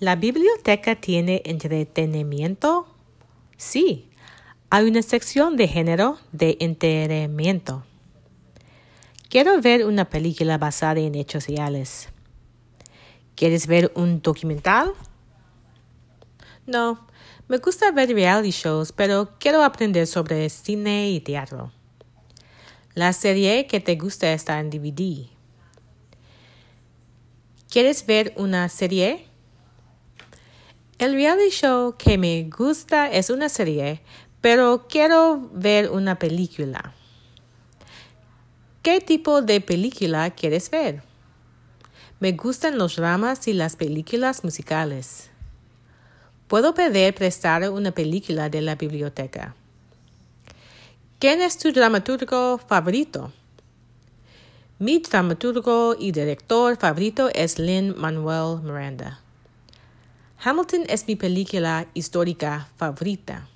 ¿La biblioteca tiene entretenimiento? Sí, hay una sección de género de entretenimiento. Quiero ver una película basada en hechos reales. ¿Quieres ver un documental? No, me gusta ver reality shows, pero quiero aprender sobre cine y teatro. La serie que te gusta está en DVD. ¿Quieres ver una serie? El reality show que me gusta es una serie, pero quiero ver una película. ¿Qué tipo de película quieres ver? Me gustan los dramas y las películas musicales. Puedo pedir prestar una película de la biblioteca. ¿Quién es tu dramaturgo favorito? Mi dramaturgo y director favorito es Lin Manuel Miranda. Hamilton es mi película histórica favorita.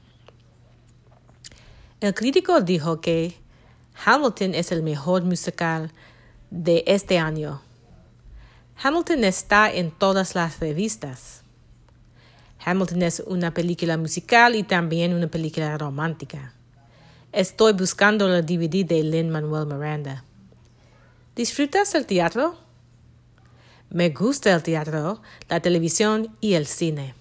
El crítico dijo que Hamilton es el mejor musical de este año. Hamilton está en todas las revistas. Hamilton es una película musical y también una película romántica. Estoy buscando la DVD de Lin Manuel Miranda. ¿Disfrutas el teatro? Me gusta el teatro, la televisión y el cine.